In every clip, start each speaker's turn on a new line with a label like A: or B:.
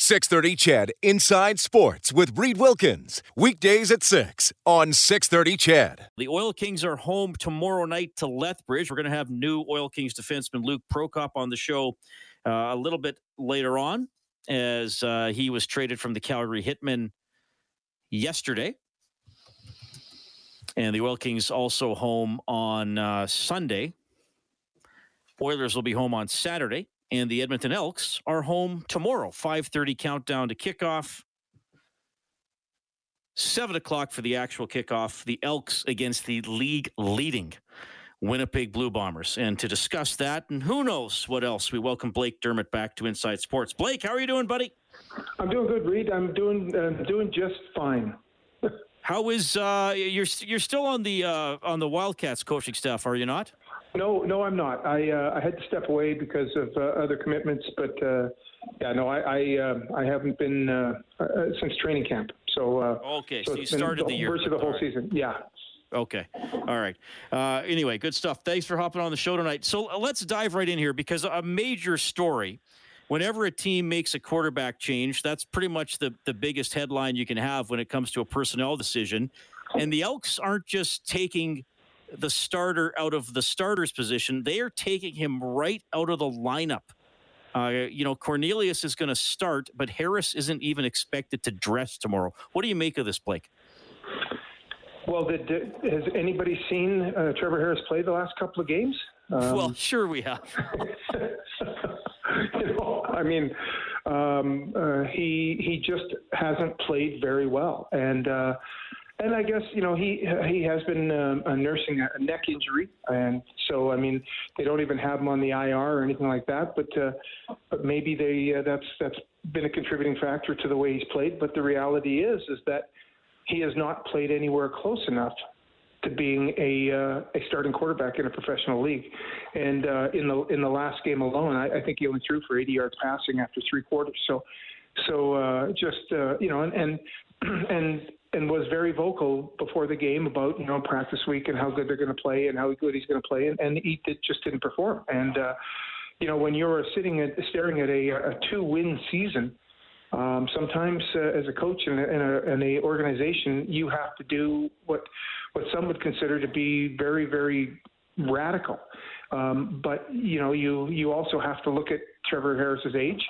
A: 630 CHED Inside Sports with Reed Wilkins. Weekdays at 6 on 630 CHED.
B: The Oil Kings are home tomorrow night to Lethbridge. We're going to have new Oil Kings defenseman Luke Prokop on the show uh, a little bit later on as uh, he was traded from the Calgary Hitmen yesterday. And the Oil Kings also home on uh, Sunday. Oilers will be home on Saturday and the Edmonton Elks are home tomorrow. 5:30 countdown to kickoff. Seven o'clock for the actual kickoff. The Elks against the league leading Winnipeg Blue Bombers. And to discuss that, and who knows what else, we welcome Blake Dermott back to Inside Sports. Blake, how are you doing, buddy?
C: I'm doing good, Reed. I'm doing uh, doing just fine.
B: how is uh, you're you're still on the uh, on the Wildcats coaching staff, are you not?
C: No, no, I'm not. I uh, I had to step away because of uh, other commitments, but uh, yeah, no, I I, uh, I haven't been uh, uh, since training camp. So
B: okay, so, so you started the, the year
C: first of the whole right. season. Yeah.
B: Okay. All right. Uh, anyway, good stuff. Thanks for hopping on the show tonight. So let's dive right in here because a major story. Whenever a team makes a quarterback change, that's pretty much the, the biggest headline you can have when it comes to a personnel decision. And the Elks aren't just taking the starter out of the starter's position. They are taking him right out of the lineup. Uh, you know, Cornelius is going to start, but Harris isn't even expected to dress tomorrow. What do you make of this, Blake?
C: Well, did, has anybody seen uh, Trevor Harris play the last couple of games?
B: Um, well, sure we have.
C: you know, I mean, um, uh, he he just hasn't played very well, and uh, and I guess you know he he has been um, nursing a neck injury, and so I mean they don't even have him on the IR or anything like that. But uh, but maybe they uh, that's that's been a contributing factor to the way he's played. But the reality is is that he has not played anywhere close enough to being a uh, a starting quarterback in a professional league. And uh, in the in the last game alone, I, I think he only threw for 80 yards passing after three quarters. So so uh, just uh, you know and and and and was very vocal before the game about you know practice week and how good they're going to play and how good he's going to play, and, and he did, just didn't perform. And uh, you know when you're sitting at staring at a, a two-win season, um, sometimes uh, as a coach in a, in, a, in a organization, you have to do what what some would consider to be very very radical. Um, but you know you you also have to look at Trevor Harris's age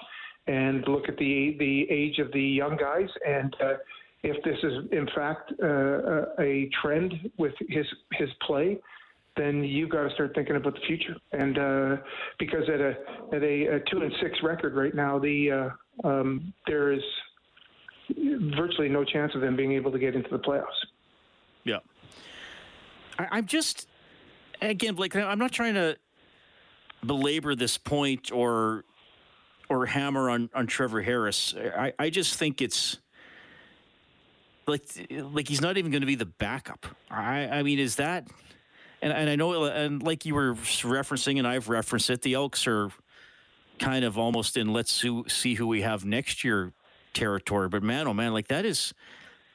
C: and look at the the age of the young guys and. Uh, if this is in fact uh, a trend with his his play, then you've got to start thinking about the future. And uh, because at a at a, a, two and six record right now, the uh, um, there is virtually no chance of them being able to get into the playoffs.
B: Yeah, I, am just again, Blake. I'm not trying to belabor this point or or hammer on on Trevor Harris. I, I just think it's like like he's not even going to be the backup. I I mean, is that? And and I know, and like you were referencing, and I've referenced it. The Elks are kind of almost in let's see who we have next year territory. But man, oh man, like that is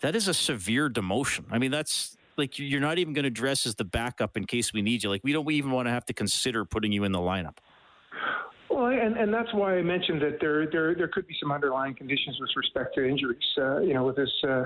B: that is a severe demotion. I mean, that's like you're not even going to dress as the backup in case we need you. Like we don't even want to have to consider putting you in the lineup.
C: Well, and, and that's why I mentioned that there there there could be some underlying conditions with respect to injuries. Uh, you know, with this uh,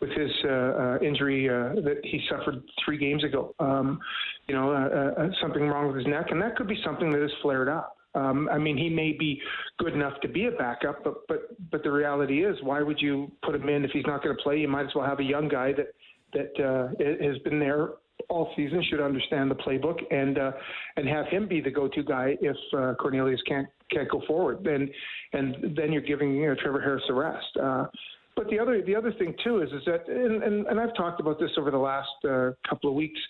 C: with his uh, uh, injury uh, that he suffered three games ago. Um, you know, uh, something wrong with his neck, and that could be something that has flared up. Um, I mean, he may be good enough to be a backup, but but but the reality is, why would you put him in if he's not going to play? You might as well have a young guy that that has been there all season, should understand the playbook, and uh, and have him be the go-to guy if uh, Cornelius can't can't go forward. Then and then you're giving you know, Trevor Harris a rest. Uh, but the other the other thing too is is that and, and, and I've talked about this over the last uh, couple of weeks.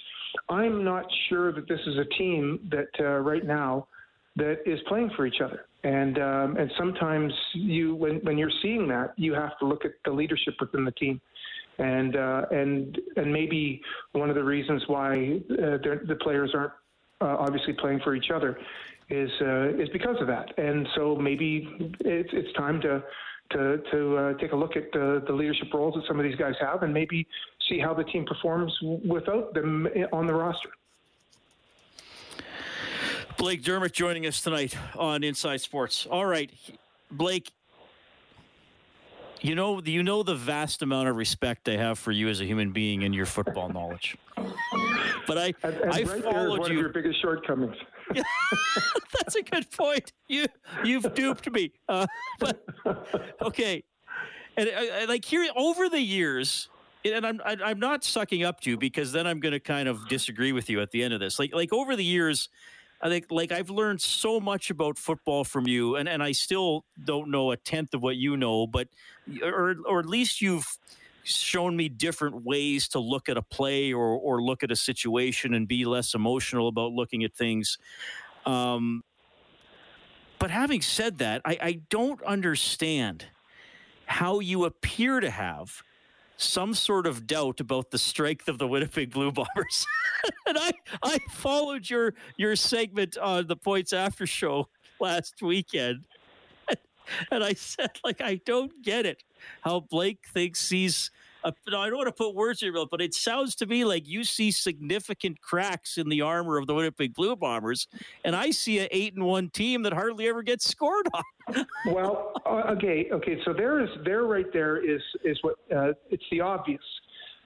C: I'm not sure that this is a team that uh, right now that is playing for each other. And um, and sometimes you when when you're seeing that, you have to look at the leadership within the team. And uh, and and maybe one of the reasons why uh, the players aren't uh, obviously playing for each other is uh, is because of that. And so maybe it's it's time to to to uh, take a look at the, the leadership roles that some of these guys have, and maybe see how the team performs without them on the roster.
B: Blake Dermott joining us tonight on Inside Sports. All right, Blake. You know, you know the vast amount of respect I have for you as a human being and your football knowledge. But I,
C: and, and
B: I
C: right
B: followed
C: one
B: you.
C: Of your biggest shortcomings.
B: That's a good point. You, you've duped me. Uh, but okay, and I, I, like here over the years, and I'm I, am i am not sucking up to you because then I'm going to kind of disagree with you at the end of this. Like like over the years, I think like I've learned so much about football from you, and, and I still don't know a tenth of what you know, but or or at least you've shown me different ways to look at a play or or look at a situation and be less emotional about looking at things. Um, but having said that, I, I don't understand how you appear to have some sort of doubt about the strength of the Winnipeg Blue Bombers. and I I followed your your segment on the Points After show last weekend. And I said, like, I don't get it. How Blake thinks he's uh, no, I don't want to put words in your mouth, but it sounds to me like you see significant cracks in the armor of the Winnipeg Blue Bombers, and I see an eight and one team that hardly ever gets scored on.
C: well, okay, okay. So there is there right there is is what uh, it's the obvious.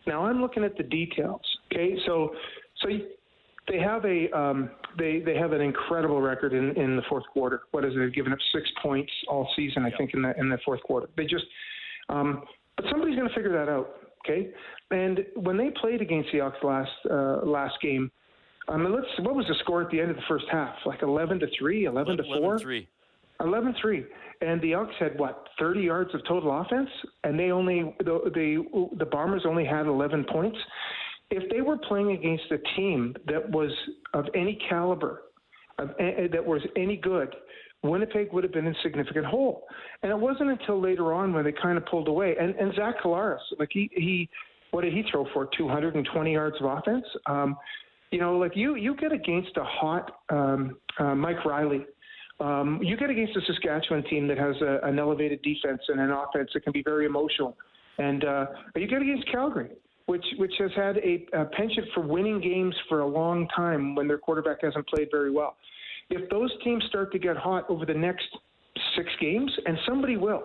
C: Now I'm looking at the details. Okay, so so they have a um, they they have an incredible record in, in the fourth quarter. What is it? They've given up six points all season, I yep. think, in the in the fourth quarter. They just um, but somebody's going to figure that out, okay? And when they played against the Elks last uh, last game, I mean, let's what was the score at the end of the first half? Like 11 to 3, 11 to 4?
B: 3.
C: 11 3. And the Elks had what, 30 yards of total offense? And they only, the, the, the Bombers only had 11 points. If they were playing against a team that was of any caliber, of, uh, that was any good, Winnipeg would have been in significant hole. And it wasn't until later on when they kind of pulled away. And and Zach Collaros, like he he, what did he throw for? 220 yards of offense. Um, you know, like you you get against a hot um, uh, Mike Reilly. Um, you get against a Saskatchewan team that has a, an elevated defense and an offense that can be very emotional. And uh, you get against Calgary, which which has had a, a penchant for winning games for a long time when their quarterback hasn't played very well if those teams start to get hot over the next six games, and somebody will,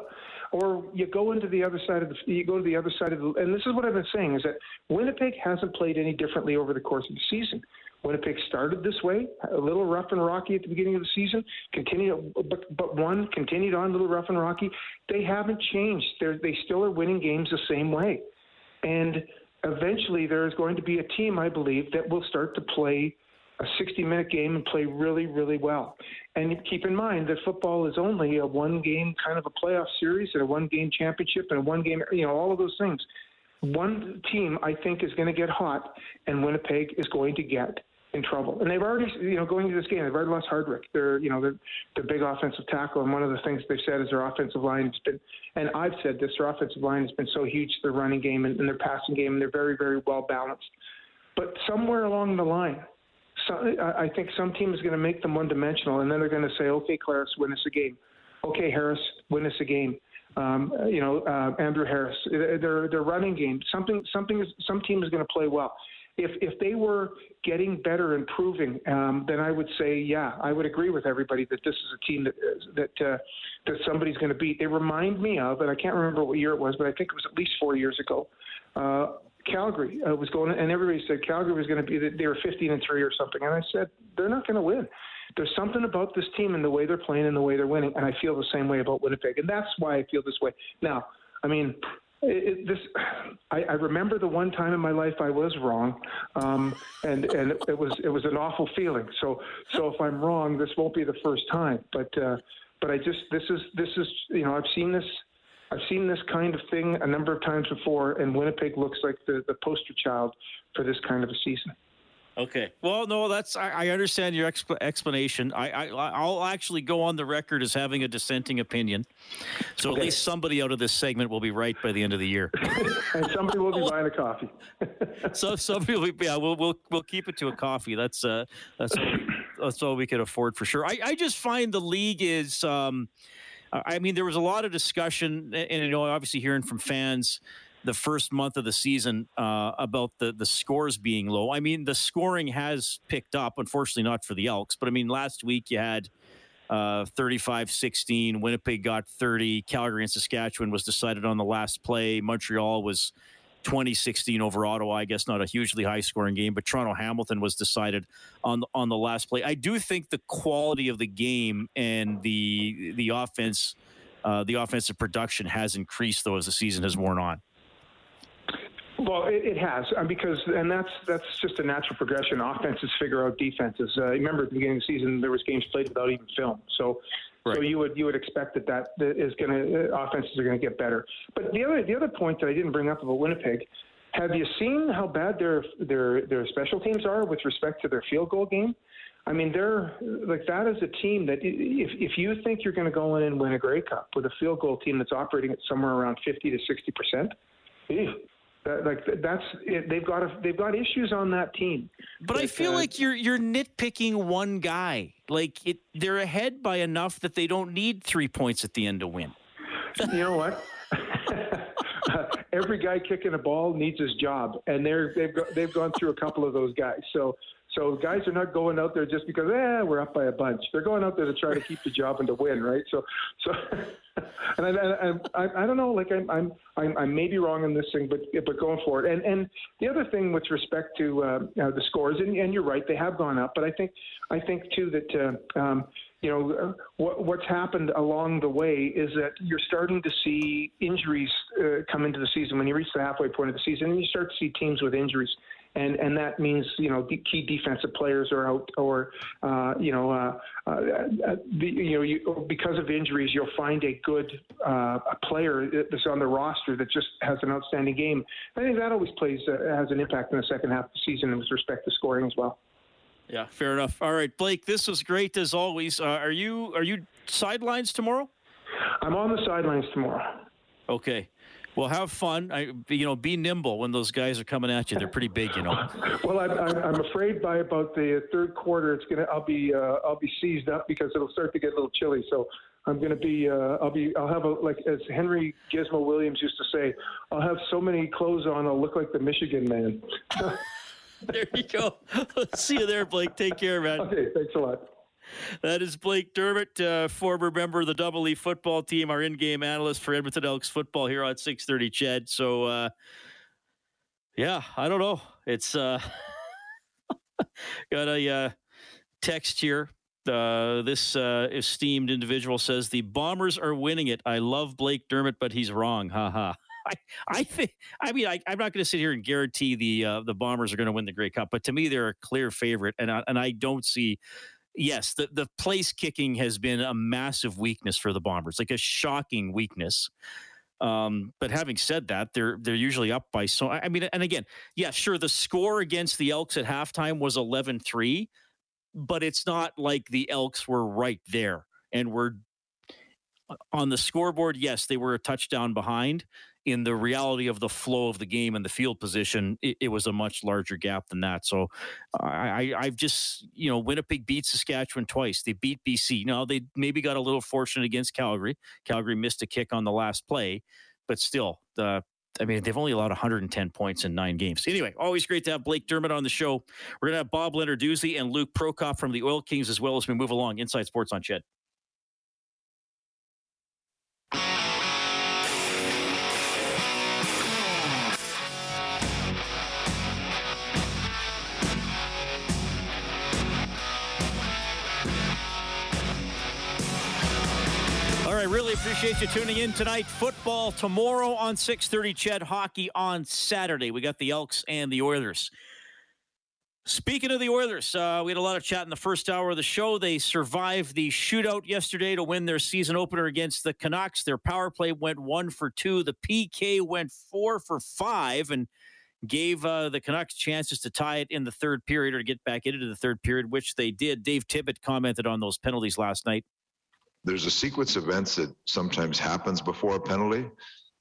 C: or you go into the other side of the you go to the other side of the and this is what I've been saying is that Winnipeg hasn't played any differently over the course of the season. Winnipeg started this way, a little rough and rocky at the beginning of the season, continued, but, but one continued on a little rough and rocky. They haven't changed. They're, they still are winning games the same way, and eventually there is going to be a team, I believe, that will start to play a 60 minute game and play really, really well. And keep in mind that football is only a one game kind of a playoff series and a one game championship and a one game, you know, all of those things. One team, I think, is going to get hot, and Winnipeg is going to get in trouble. And they've already, you know, going into this game, they've already lost Hardwick. They're, you know, they're the big offensive tackle. And one of the things they've said is their offensive line has been, and I've said this, their offensive line has been so huge, their running game and, and their passing game, and they're very, very well balanced. But somewhere along the line, I think some team is going to make them one dimensional, and then they're going to say, okay, Collaros, win us a game. Okay, Harris, win us a game. Um, you know, uh, Andrew Harris, their their running game. Something something is some team is going to play well. If if they were getting better, improving, um, then I would say, yeah, I would agree with everybody that this is a team that that uh, that somebody's going to beat. They remind me of, and I can't remember what year it was, but I think it was at least four years ago. Uh, Calgary uh, was going, and everybody said Calgary was going to be. They were 15 and three or something, and I said they're not going to win. There's something about this team and the way they're playing and the way they're winning, and I feel the same way about Winnipeg, and that's why I feel this way. Now, I mean, it, this I, I remember the one time in my life I was wrong, um, and and it was it was an awful feeling. So so if I'm wrong, this won't be the first time. But uh, but I just this is this is you know I've seen this I've seen this kind of thing a number of times before, and Winnipeg looks like the, the poster child for this kind of a season.
B: Okay. Well, no, that's I, I understand your exp- explanation. I, I I'll actually go on the record as having a dissenting opinion. So okay. at least somebody out of this segment will be right by the end of the year.
C: and somebody will be buying a coffee.
B: so somebody will be, yeah, we'll we'll we'll keep it to a coffee. That's uh that's all, that's all we can afford for sure. I I just find the league is um I mean there was a lot of discussion and you know obviously hearing from fans the first month of the season uh, about the the scores being low. I mean, the scoring has picked up, unfortunately not for the Elks, but I mean, last week you had uh, 35-16, Winnipeg got 30, Calgary and Saskatchewan was decided on the last play. Montreal was 2016 over Ottawa. I guess not a hugely high scoring game, but Toronto Hamilton was decided on the, on the last play. I do think the quality of the game and the the offense, uh, the offensive production has increased though as the season has worn on.
C: Well, it, it has uh, because, and that's that's just a natural progression. Offenses figure out defenses. Uh, remember at the beginning of the season, there was games played without even film. So, right. so you would you would expect that that is going to uh, offenses are going to get better. But the other the other point that I didn't bring up about Winnipeg, have you seen how bad their their their special teams are with respect to their field goal game? I mean, they're like that is a team that if if you think you're going to go in and win a Grey Cup with a field goal team that's operating at somewhere around 50 to 60 percent, like that's they've got a, they've got issues on that team.
B: But I feel uh, like you're you're nitpicking one guy. Like it, they're ahead by enough that they don't need three points at the end to win.
C: you know what? Every guy kicking a ball needs his job, and they're they've got, they've gone through a couple of those guys. So so guys are not going out there just because eh, we're up by a bunch. They're going out there to try to keep the job and to win, right? So, so, and I, I, I, I don't know. Like I'm, I'm, I'm, I may be wrong on this thing, but but going forward, and and the other thing with respect to uh, you know, the scores, and, and you're right, they have gone up, but I think I think too that. Uh, um, you know uh, what, what's happened along the way is that you're starting to see injuries uh, come into the season when you reach the halfway point of the season and you start to see teams with injuries and and that means you know key defensive players are out, or uh, you know, uh, uh, the, you know, you, because of injuries, you'll find a good uh, a player that's on the roster that just has an outstanding game. I think that always plays uh, has an impact in the second half of the season with respect to scoring as well.
B: Yeah, fair enough. All right, Blake, this was great as always. Uh, are you are you sidelines tomorrow?
C: I'm on the sidelines tomorrow.
B: Okay. Well, have fun. I, you know, be nimble when those guys are coming at you. They're pretty big, you know.
C: well, I'm, I'm afraid by about the third quarter, it's gonna. I'll be uh, I'll be seized up because it'll start to get a little chilly. So I'm going to be, uh, I'll be, I'll have a, like, as Henry Gizmo Williams used to say, I'll have so many clothes on, I'll look like the Michelin man.
B: there you go. See you there, Blake. Take care, man.
C: Okay. Thanks a lot.
B: That is Blake Dermott, uh, former member of the Double E football team, our in-game analyst for Edmonton Elks football here on 630 CHED, So, uh, yeah, I don't know. It's uh, got a uh, text here. Uh, this uh, esteemed individual says the Bombers are winning it. I love Blake Dermott, but he's wrong. Ha ha. I, I think. I mean, I, am not going to sit here and guarantee the the Bombers are going to win the Grey Cup, but to me, they're a clear favorite, and I, and I don't see yes, the, the place kicking has been a massive weakness for the Bombers, like a shocking weakness. Um, but having said that, they're they're usually up by so. I mean, and again, yeah, sure, the score against the Elks at halftime was 11-3, but it's not like the Elks were right there and were on the scoreboard. Yes, they were a touchdown behind, in the reality of the flow of the game and the field position, it, it was a much larger gap than that. So I, I, have just, you know, Winnipeg beat Saskatchewan twice. They beat BC. Now they maybe got a little fortunate against Calgary. Calgary missed a kick on the last play, but still, the I mean, they've only allowed 110 points in nine games. Anyway, always great to have Blake Dermott on the show. We're going to have Bob Lenarduzzi and Luke Prokop from the Oil Kings as well as we move along. Inside Sports on CHED. Really appreciate you tuning in tonight. Football tomorrow on 6:30. CHED hockey on Saturday. We got the Elks and the Oilers. Speaking of the Oilers, uh, we had a lot of chat in the first hour of the show. They survived the shootout yesterday to win their season opener against the Canucks. Their power play went one for two. The PK went four for five, and gave uh, the Canucks chances to tie it in the third period or to get back into the third period, which they did. Dave Tippett commented on those penalties last night.
D: There's a sequence of events that sometimes happens before a penalty.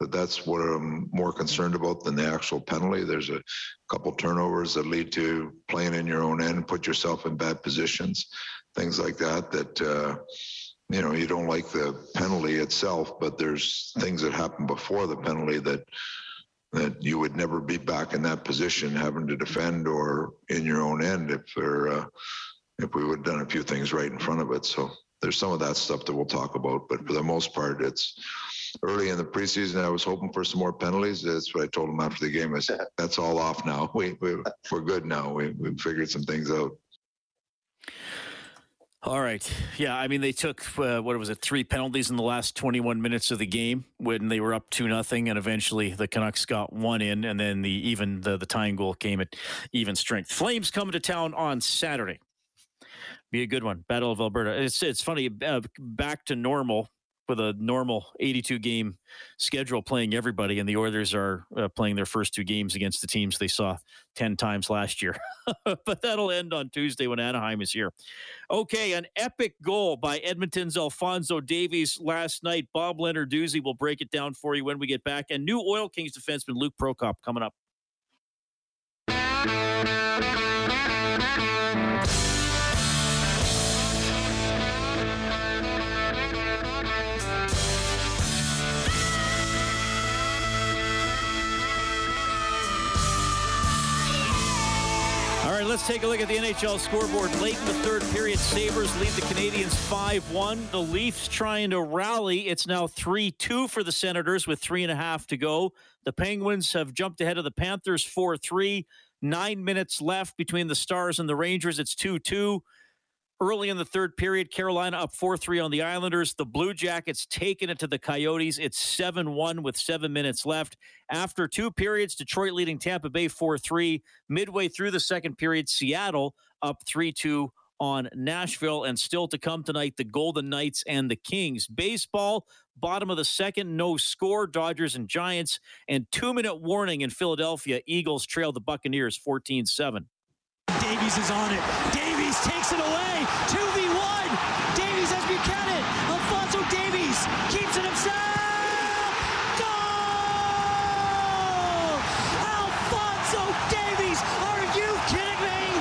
D: That that's what I'm more concerned about than the actual penalty. There's a couple turnovers that lead to playing in your own end, put yourself in bad positions, things like that. That uh, you know you don't like the penalty itself, but there's things that happen before the penalty that that you would never be back in that position having to defend or in your own end if there uh, if we would have done a few things right in front of it. So there's some of that stuff that we'll talk about, but for the most part, it's early in the preseason. I was hoping for some more penalties. That's what I told him after the game. I said, "That's all off now. We, we we're good now. We we figured some things out."
B: All right. Yeah, I mean they took uh, what was it, three penalties in the last 21 minutes of the game when they were up two nothing, and eventually the Canucks got one in, and then the even the the tying goal came at even strength. Flames coming to town on Saturday. Be a good one. Battle of Alberta. It's it's funny. Uh, back to normal with a normal 82 game schedule playing everybody, and the Oilers are uh, playing their first two games against the teams they saw 10 times last year. but that'll end on Tuesday when Anaheim is here. Okay, an epic goal by Edmonton's Alfonso Davies last night. Bob Lenarduzzi will break it down for you when we get back. And new Oil Kings defenseman Luke Prokop coming up. Let's take a look at the NHL scoreboard. Late in the third period, Sabres lead the Canadiens 5 1. The Leafs trying to rally. It's now 3 2 for the Senators with three and a half to go. The Penguins have jumped ahead of the Panthers 4 3. Nine minutes left between the Stars and the Rangers. It's 2 2. Early in the third period, Carolina up 4 3 on the Islanders. The Blue Jackets taking it to the Coyotes. It's 7 1 with seven minutes left. After two periods, Detroit leading Tampa Bay 4 3. Midway through the second period, Seattle up 3 2 on Nashville. And still to come tonight, the Golden Knights and the Kings. Baseball, bottom of the second, no score, Dodgers and Giants. And two minute warning in Philadelphia. Eagles trail the Buccaneers 14 7.
E: Davies is on it. Davies takes it away. 2v1. Davies has Buchanan. Alfonso Davies keeps it himself. Goal! Alfonso Davies. Are you kidding me?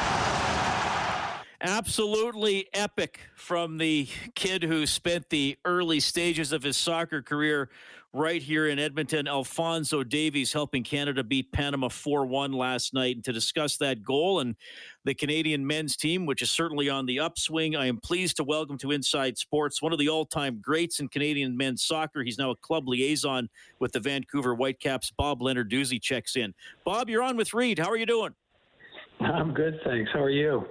B: Absolutely epic from the kid who spent the early stages of his soccer career right here in Edmonton. Alfonso Davies helping Canada beat Panama 4 1 last night. And to discuss that goal and the Canadian men's team, which is certainly on the upswing, I am pleased to welcome to Inside Sports one of the all time greats in Canadian men's soccer. He's now a club liaison with the Vancouver Whitecaps. Bob Lenarduzzi checks in. Bob, you're on with Reed. How are you doing?
F: I'm good, thanks. How are you?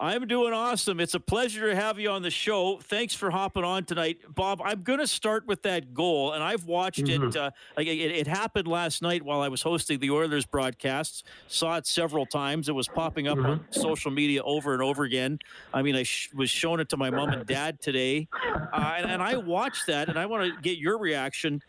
B: I'm doing awesome. It's a pleasure to have you on the show. Thanks for hopping on tonight, Bob. I'm going to start with that goal, and I've watched mm-hmm. it, uh, it. It happened last night while I was hosting the Oilers broadcasts. Saw it several times. It was popping up mm-hmm. on social media over and over again. I mean, I sh- was showing it to my mom and dad today, uh, and, and I watched that, and I want to get your reaction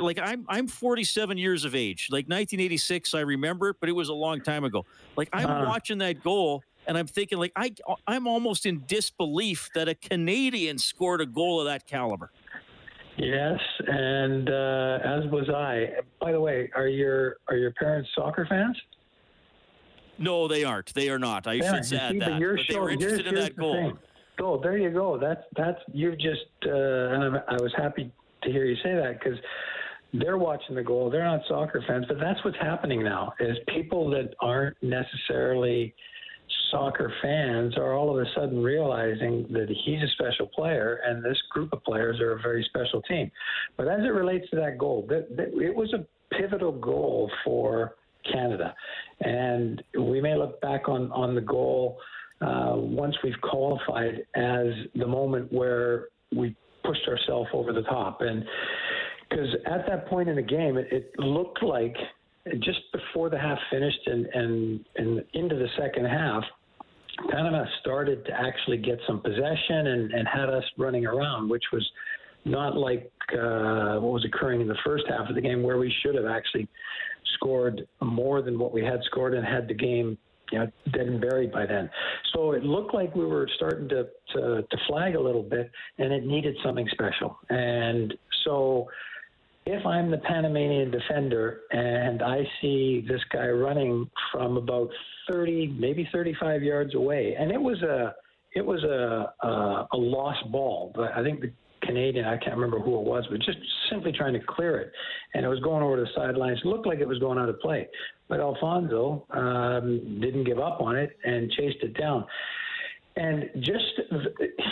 B: like I'm I'm 47 years of age. Like 1986, I remember it, but it was a long time ago. Like I'm uh, watching that goal and I'm thinking like I I'm almost in disbelief that a Canadian scored a goal of that caliber.
F: Yes, and uh, as was I. By the way, are your are your parents soccer fans?
B: No, they aren't. They are not. I should add that. But they were interested in that goal.
F: Goal. There you go. That's that's you've just. Uh, and I was happy to hear you say that because they're watching the goal. They're not soccer fans, but that's what's happening now. Is people that aren't necessarily soccer fans are all of a sudden realizing that he's a special player and this group of players are a very special team. But as it relates to that goal, that, that it was a pivotal goal for Canada. And we may look back on, on the goal uh, once we've qualified as the moment where we pushed ourselves over the top. And because at that point in the game, it, it looked like just before the half finished and, and, and into the second half, Panama started to actually get some possession and, and had us running around, which was not like uh, what was occurring in the first half of the game, where we should have actually scored more than what we had scored and had the game you know, dead and buried by then. So it looked like we were starting to, to, to flag a little bit, and it needed something special. And so if I'm the Panamanian defender and I see this guy running from about 30, maybe 35 yards away, and it was a it was a a, a lost ball, but I think the Canadian, I can't remember who it was, but just simply trying to clear it, and it was going over the sidelines. Looked like it was going out of play, but Alfonso um, didn't give up on it and chased it down. And just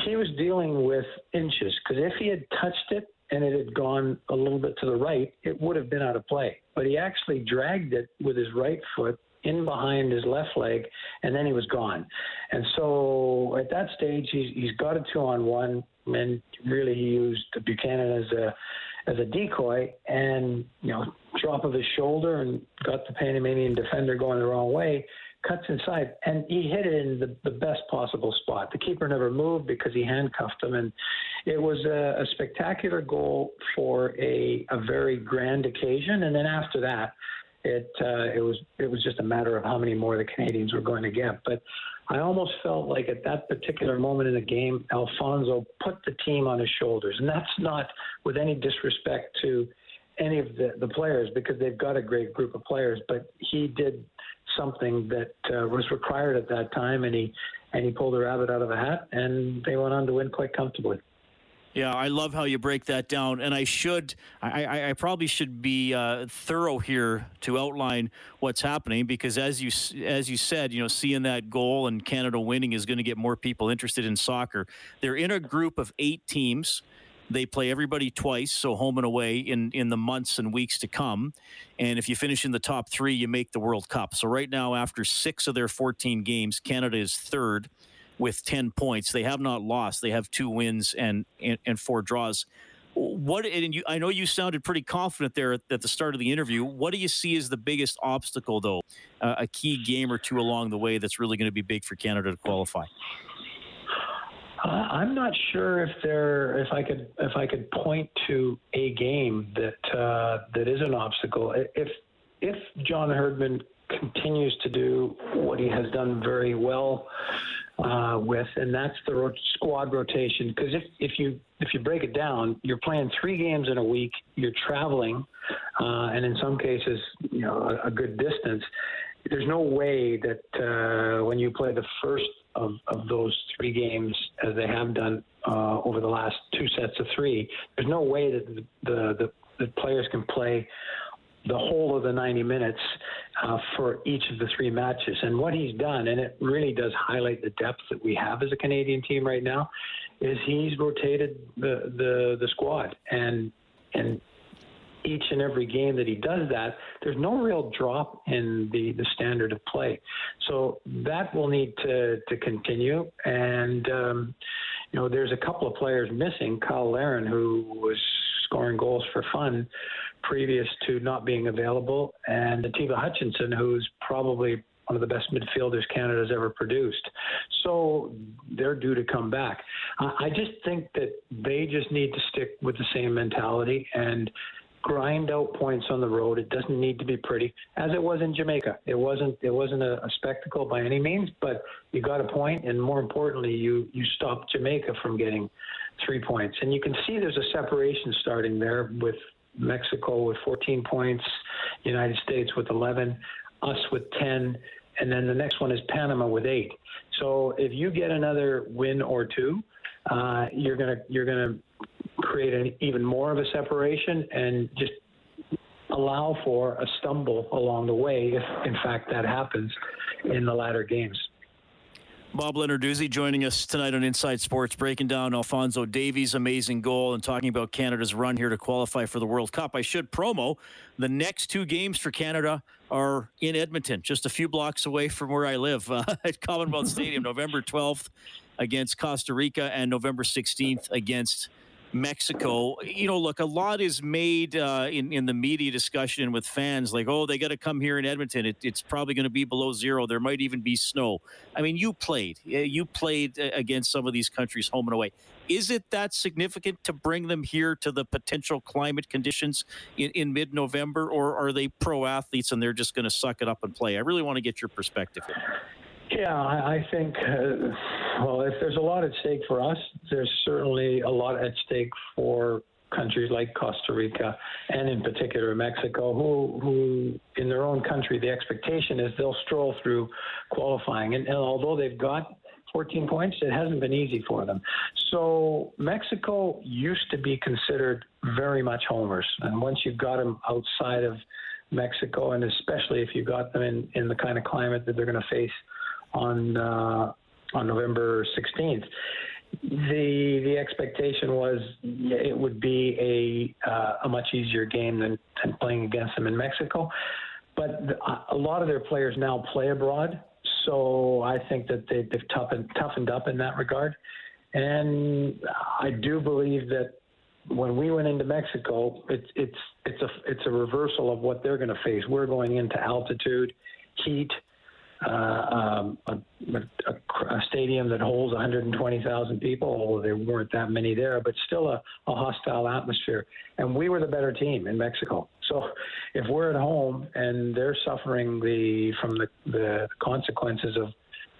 F: he was dealing with inches because if he had touched it and it had gone a little bit to the right, it would have been out of play. But he actually dragged it with his right foot in behind his left leg, and then he was gone. And so at that stage, he's, he's got a two on one, and really he used Buchanan as a as a decoy, and you know, drop of his shoulder and got the Panamanian defender going the wrong way cuts inside, and he hit it in the, the best possible spot. The keeper never moved because he handcuffed him, and it was a, a spectacular goal for a, a very grand occasion. And then after that, it uh, it was it was just a matter of how many more the Canadians were going to get. But I almost felt like at that particular moment in the game, Alfonso put the team on his shoulders, and that's not with any disrespect to any of the, the players because they've got a great group of players, but he did something that uh, was required at that time, and he and he pulled a rabbit out of a hat, and they went on to win quite comfortably.
B: Yeah, I love how you break that down, and I should, I, I, probably should be uh, thorough here to outline what's happening because, as you as you said, you know, seeing that goal and Canada winning is going to get more people interested in soccer. They're in a group of eight teams. They play everybody twice, so home and away in, in the months and weeks to come. And if you finish in the top three, you make the World Cup. So right now, after six of their 14 games, Canada is third with 10 points. They have not lost. They have two wins and, and, and four draws. What and you, I know you sounded pretty confident there at, at, the start of the interview. What do you see as the biggest obstacle, though? Uh, a key game or two along the way that's really going to be big for Canada to qualify.
F: Uh, I'm not sure if there, if I could, if I could point to a game that uh, that is an obstacle. If if John Herdman continues to do what he has done very well uh, with, and that's the ro- squad rotation. Because if, if you if you break it down, you're playing three games in a week. You're traveling, uh, and in some cases, you know, a, a good distance. There's no way that uh, when you play the first of, of those three games as they have done uh, over the last two sets of three. There's no way that the, the, the, the players can play the whole of the 90 minutes uh, for each of the three matches. And what he's done, and it really does highlight the depth that we have as a Canadian team right now, is he's rotated the the, the squad and and each and every game that he does that, there's no real drop in the, the standard of play. So that will need to, to continue. And, um, you know, there's a couple of players missing. Cyle Larin, who was scoring goals for fun previous to not being available, and Atiba Hutchinson, who's probably one of the best midfielders Canada's ever produced. So they're due to come back. I just think that they just need to stick with the same mentality and grind out points on the road. It doesn't need to be pretty, as it was in Jamaica. It wasn't it wasn't a, a spectacle by any means, but you got a point, and more importantly, you you stopped Jamaica from getting three points. And you can see there's a separation starting there with Mexico with 14 points, United States with 11, us with 10, and then the next one is Panama with eight. So if you get another win or two, uh, you're gonna you're gonna create an, even more of a separation and just allow for a stumble along the way if, in fact, that happens in the latter games.
B: Bob Lenarduzzi joining us tonight on Inside Sports, breaking down Alfonso Davies' amazing goal and talking about Canada's run here to qualify for the World Cup. I should promo the next two games for Canada are in Edmonton, just a few blocks away from where I live uh, at Commonwealth Stadium, November 12th against Costa Rica and November 16th against Mexico. You know, look, a lot is made uh, in in the media discussion with fans, like, oh, they got to come here in Edmonton. It, it's probably going to be below zero. There might even be snow. I mean, you played, you played uh, against some of these countries home and away. Is it that significant to bring them here to the potential climate conditions in, in mid November, or are they pro athletes and they're just going to suck it up and play? I really want to get your perspective here.
F: Yeah, I, think, uh, well, if there's a lot at stake for us, there's certainly a lot at stake for countries like Costa Rica and in particular Mexico, who, who in their own country, the expectation is they'll stroll through qualifying. And, and although they've got 14 points, it hasn't been easy for them. So Mexico used to be considered very much homers. And once you've got them outside of Mexico, and especially if you got them in, in the kind of climate that they're going to face on uh, on November 16th. The the expectation was it would be a uh, a much easier game than, than playing against them in Mexico, but the, a lot of their players now play abroad, so I think that they, they've toughened toughened up in that regard, and I do believe that when we went into Mexico, it's it's it's a it's a reversal of what they're going to face. We're going into altitude, heat, uh, um, a, a, a, stadium that holds 120,000 people, although there weren't that many there, but still a, a, hostile atmosphere. And we were the better team in Mexico. So if we're at home and they're suffering the from the, the consequences of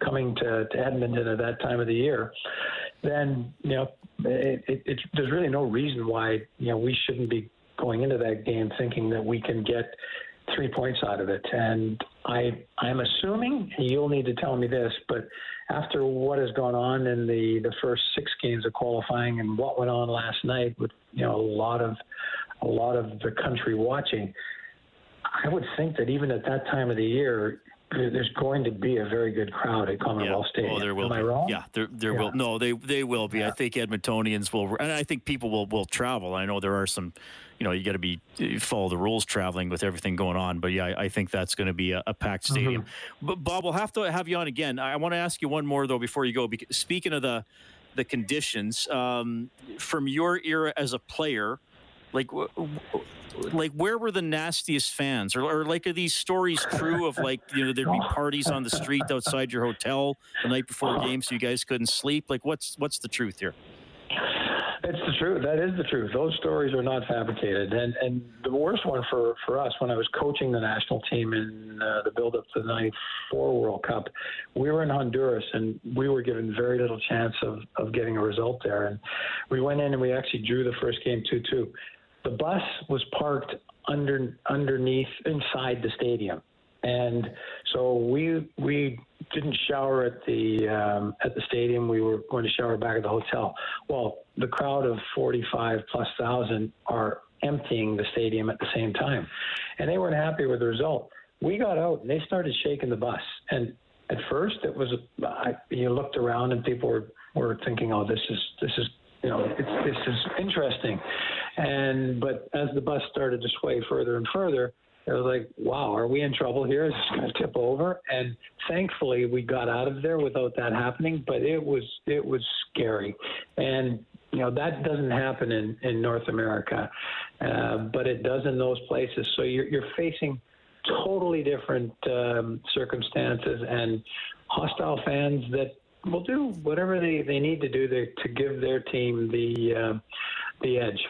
F: coming to, to Edmonton at that time of the year, then you know it, it, it, there's really no reason why you know we shouldn't be going into that game thinking that we can get three points out of it. And I I'm assuming you'll need to tell me this, but after what has gone on in the the first six games of qualifying and what went on last night with you know a lot of a lot of the country watching, I would think that even at that time of the year, there's going to be a very good crowd at Commonwealth
B: yeah.
F: Stadium.
B: Oh, there will
F: Am
B: be.
F: I wrong?
B: Yeah, there, there yeah. will. No, they they will be. Yeah. I think Edmontonians will, and I think people will will travel. I know there are some, you know, you got to be follow the rules traveling with everything going on. But yeah, I, I think that's going to be a, a packed stadium. Mm-hmm. But Bob, we'll have to have you on again. I want to ask you one more though before you go. Because speaking of the the conditions um, from your era as a player, like like where were the nastiest fans or, or like are these stories true of like you know there'd be parties on the street outside your hotel the night before a game so you guys couldn't sleep like what's what's the truth here
F: it's the truth. That is the truth. Those stories are not fabricated. And and the worst one for, for us when I was coaching the national team in uh, the build up to the '94 World Cup, we were in Honduras and we were given very little chance of, of getting a result there. And we went in and we actually drew the first game 2-2 the bus was parked under underneath inside the stadium, and so we we didn't shower at the um, at the stadium. We were going to shower back at the hotel. Well, the crowd of 45 plus thousand are emptying the stadium at the same time, and they weren't happy with the result. We got out and they started shaking the bus, and at first it was I, you looked around and people were were thinking, oh, this is this is you know, this is interesting. And but as the bus started to sway further and further, it was like, wow, are we in trouble here? Is this going to tip over? And thankfully, we got out of there without that happening. But it was it was scary, and you know that doesn't happen in in North America, uh, but it does in those places. So you're you're facing totally different um, circumstances and hostile fans that will do whatever they, they need to do to, to give their team the uh, the edge.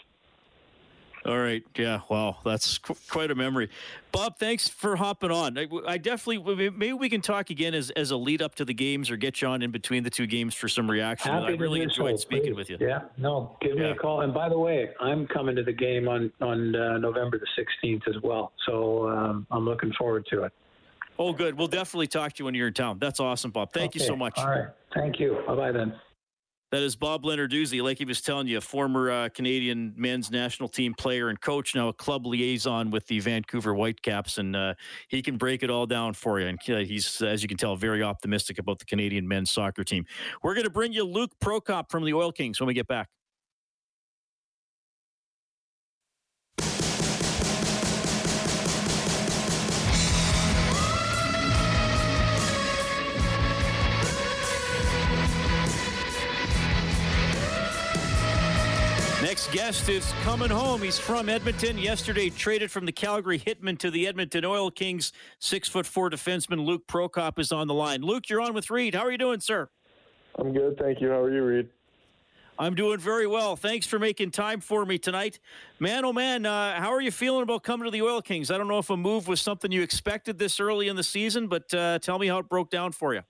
B: All right. Yeah. Wow. That's qu- quite a memory. Bob, thanks for hopping on. I, I, definitely, maybe we can talk again as, as a lead up to the games or get you on in between the two games for some reaction.
F: Happy
B: I really enjoyed
F: so,
B: speaking
F: please.
B: with you.
F: Yeah. No, give me a call. And by the way, I'm coming to the game on, on uh, November the 16th as well. So um, I'm looking forward to it.
B: Oh, good. We'll definitely talk to you when you're in town. That's awesome, Bob. Thank
F: okay.
B: you so much.
F: All right. Thank you. Bye bye then.
B: That is Bob Lenarduzzi, like he was telling you, a former uh, Canadian men's national team player and coach, now a club liaison with the Vancouver Whitecaps, and uh, he can break it all down for you. And uh, he's, as you can tell, very optimistic about the Canadian men's soccer team. We're going to bring you Luke Prokop from the Oil Kings when we get back. Is coming home. He's from Edmonton. Yesterday, traded from the Calgary Hitmen to the Edmonton Oil Kings. Six foot four defenseman Luke Prokop is on the line. Luke, you're on with Reed. How are you doing, sir?
G: I'm good, thank you. How are you, Reed?
B: I'm doing very well. Thanks for making time for me tonight. Man, oh man, uh, how are you feeling about coming to the Oil Kings? I don't know if a move was something you expected this early in the season, but uh, tell me how it broke down for you.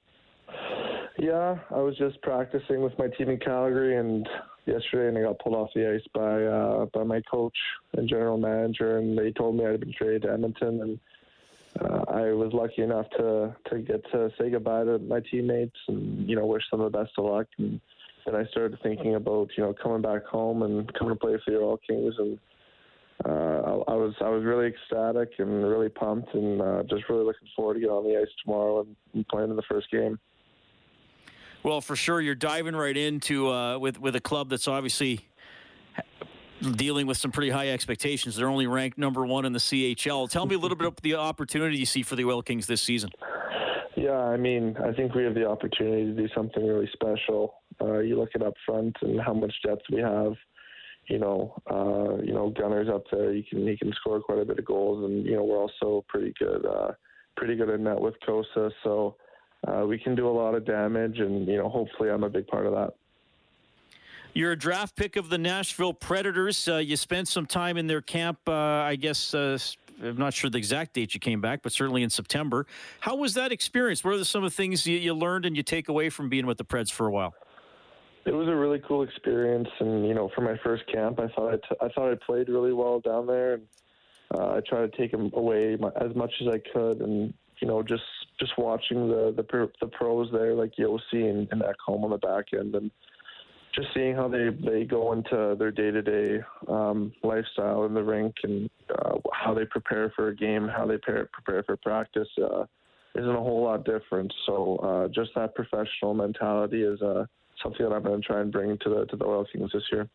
G: Yeah, I was just practicing with my team in Calgary, and yesterday, and I got pulled off the ice by uh, by my coach and general manager, and they told me I'd been traded to Edmonton, and uh, I was lucky enough to to get to say goodbye to my teammates, and you know, wish them the best of luck. And then I started thinking about you know coming back home and coming to play for the Oil Kings, and uh, I, I was I was really ecstatic and really pumped, and uh, just really looking forward to get on the ice tomorrow and playing in the first game.
B: Well, for sure, you're diving right into uh, with with a club that's obviously dealing with some pretty high expectations. They're only ranked number one in the CHL. Tell me a little bit about the opportunity you see for the Oil Kings this season.
G: Yeah, I mean, I think we have the opportunity to do something really special. Uh, you look at up front and how much depth we have. You know, uh, you know, Guenther's up there. You can he can score quite a bit of goals, and you know we're also pretty good, uh, pretty good in net with Cossa. So uh, we can do a lot of damage, and you know, hopefully, I'm a big part of that.
B: You're a draft pick of the Nashville Predators. Uh, you spent some time in their camp, uh, I guess. Uh, I'm not sure the exact date you came back, but certainly in September. How was that experience? What are some of the things you, you learned and you take away from being with the Preds for a while?
G: It was a really cool experience, and you know, for my first camp, I thought I, t- I thought I played really well down there, and uh, I tried to take them away my, as much as I could, and you know, just just watching the the, the pros there, like Josi and, and Ekholm on the back end, and just seeing how they they go into their day to day lifestyle in the rink and uh, how they prepare for a game, how they prepare, prepare for practice, uh, isn't a whole lot different. So uh, just that professional mentality is uh, something that I'm going to try and bring to the to the Oil Kings this year.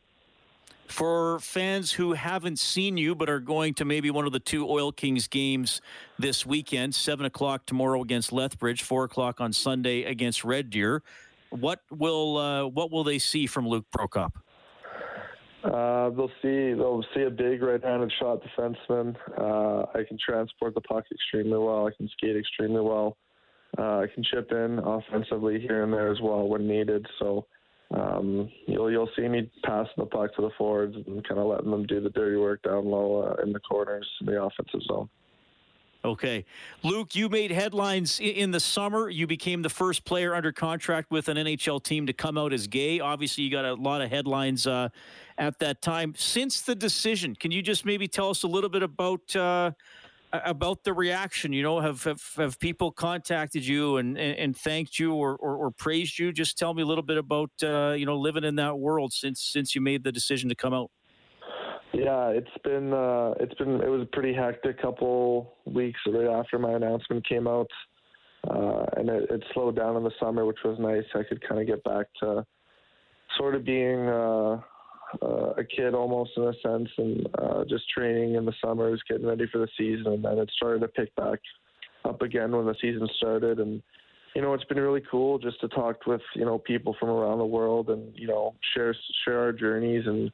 B: For fans who haven't seen you but are going to maybe one of the two Oil Kings games this weekend, 7 o'clock tomorrow against Lethbridge, 4 o'clock on Sunday against Red Deer, what will uh, what will they see from Luke Prokop?
G: Uh, they'll see they'll see a big right-handed shot defenseman. Uh, I can transport the puck extremely well. I can skate extremely well. Uh, I can chip in offensively here and there as well when needed. So um, you'll you'll see me passing the puck to the forwards and kind of letting them do the dirty work down low uh, in the corners in the offensive zone.
B: Okay. Luke, you made headlines in the summer. You became the first player under contract with an NHL team to come out as gay. Obviously, you got a lot of headlines uh, at that time. Since the decision, can you just maybe tell us a little bit about uh, about the reaction? You know, have have, have people contacted you and, and, and thanked you or, or, or, praised you? Just tell me a little bit about uh, you know living in that world since since you made the decision to come out.
G: Yeah, it's been uh, it's been it was a pretty hectic couple weeks right after my announcement came out, uh, and it, it, slowed down in the summer, which was nice. I could kind of get back to sort of being uh, a kid almost in a sense, and uh, just training in the summers, getting ready for the season, and then it started to pick back up again when the season started, and you know, it's been really cool just to talk with, you know, people from around the world and, you know, share share our journeys and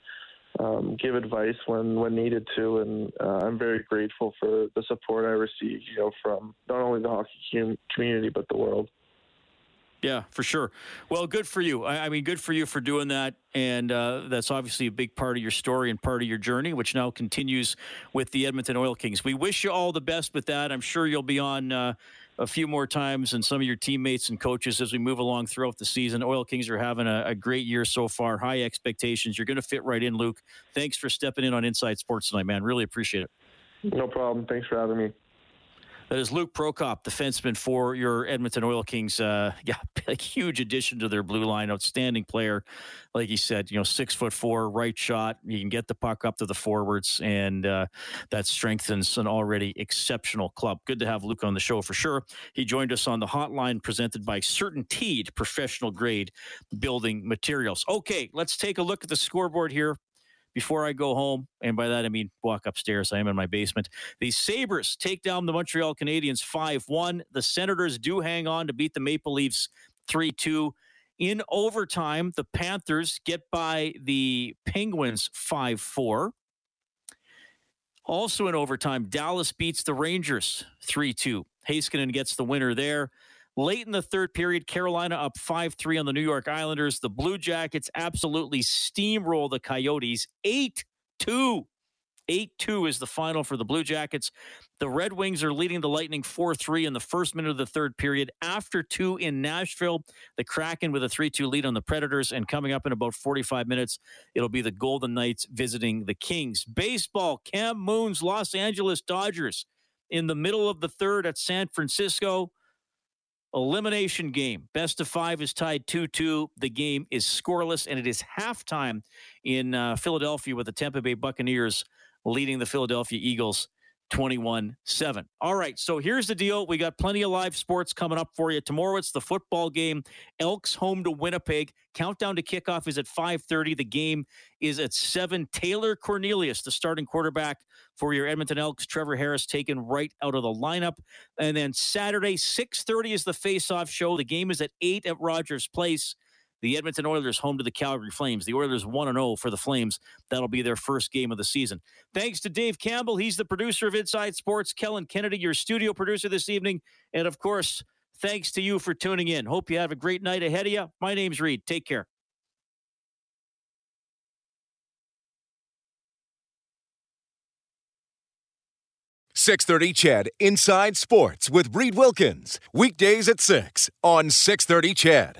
G: um, give advice when when needed to, and uh, I'm very grateful for the support I receive, you know, from not only the hockey community but the world.
B: Yeah, for sure. Well, good for you. I, I mean, good for you for doing that. And uh, that's obviously a big part of your story and part of your journey, which now continues with the Edmonton Oil Kings. We wish you all the best with that. I'm sure you'll be on uh, a few more times and some of your teammates and coaches as we move along throughout the season. Oil Kings are having a, a great year so far, high expectations. You're going to fit right in, Luke. Thanks for stepping in on Inside Sports tonight, man. Really appreciate it.
G: No problem. Thanks for having me.
B: That is Luke Prokop, defenseman for your Edmonton Oil Kings. Uh, yeah, huge addition to their blue line. Outstanding player, like he said. You know, six foot four, right shot. You can get the puck up to the forwards, and uh, that strengthens an already exceptional club. Good to have Luke on the show for sure. He joined us on the hotline presented by CertainTeed Professional Grade Building Materials. Okay, let's take a look at the scoreboard here before I go home, and by that I mean walk upstairs. I am in my basement. The Sabres take down the Montreal Canadiens 5 1. The Senators do hang on to beat the Maple Leafs 3 2. In overtime, the Panthers get by the Penguins 5 4. Also in overtime, Dallas beats the Rangers 3 2. Heiskanen gets the winner there. Late in the third period, Carolina up 5 3 on the New York Islanders. The Blue Jackets absolutely steamroll the Coyotes 8 2. 8 2 is the final for the Blue Jackets. The Red Wings are leading the Lightning 4 3 in the first minute of the third period. After two in Nashville, the Kraken with a 3 2 lead on the Predators. And coming up in about 45 minutes, it'll be the Golden Knights visiting the Kings. Baseball, Cam Moon's Los Angeles Dodgers in the middle of the third at San Francisco. Elimination game. Best of five is tied 2 2. The game is scoreless, and it is halftime in uh, Philadelphia with the Tampa Bay Buccaneers leading the Philadelphia Eagles 21 7. All right, so here's the deal. We got plenty of live sports coming up for you. Tomorrow it's the football game. Elks home to Winnipeg. Countdown to kickoff is at 5:30. The game is at 7. Taylor Cornelius, the starting quarterback for your Edmonton Elks. Trevor Harris taken right out of the lineup. And then Saturday 6:30 is the face-off show. The game is at 8 at Rogers Place the Edmonton Oilers home to the Calgary Flames. The Oilers 1 0 for the Flames. That'll be their first game of the season. Thanks to Dave Campbell. He's the producer of Inside Sports. Kellen Kennedy, your studio producer this evening. And of course, thanks to you for tuning in. Hope you have a great night ahead of you. My name's Reid. Take care.
A: Six thirty, CHED Inside Sports with Reid Wilkins weekdays at six on six thirty, CHED.